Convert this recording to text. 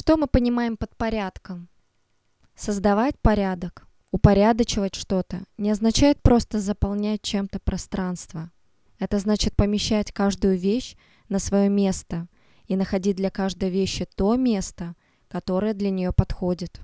Что мы понимаем под порядком? Создавать порядок, упорядочивать что-то не означает просто заполнять чем-то пространство. Это значит помещать каждую вещь на свое место и находить для каждой вещи то место, которое для нее подходит.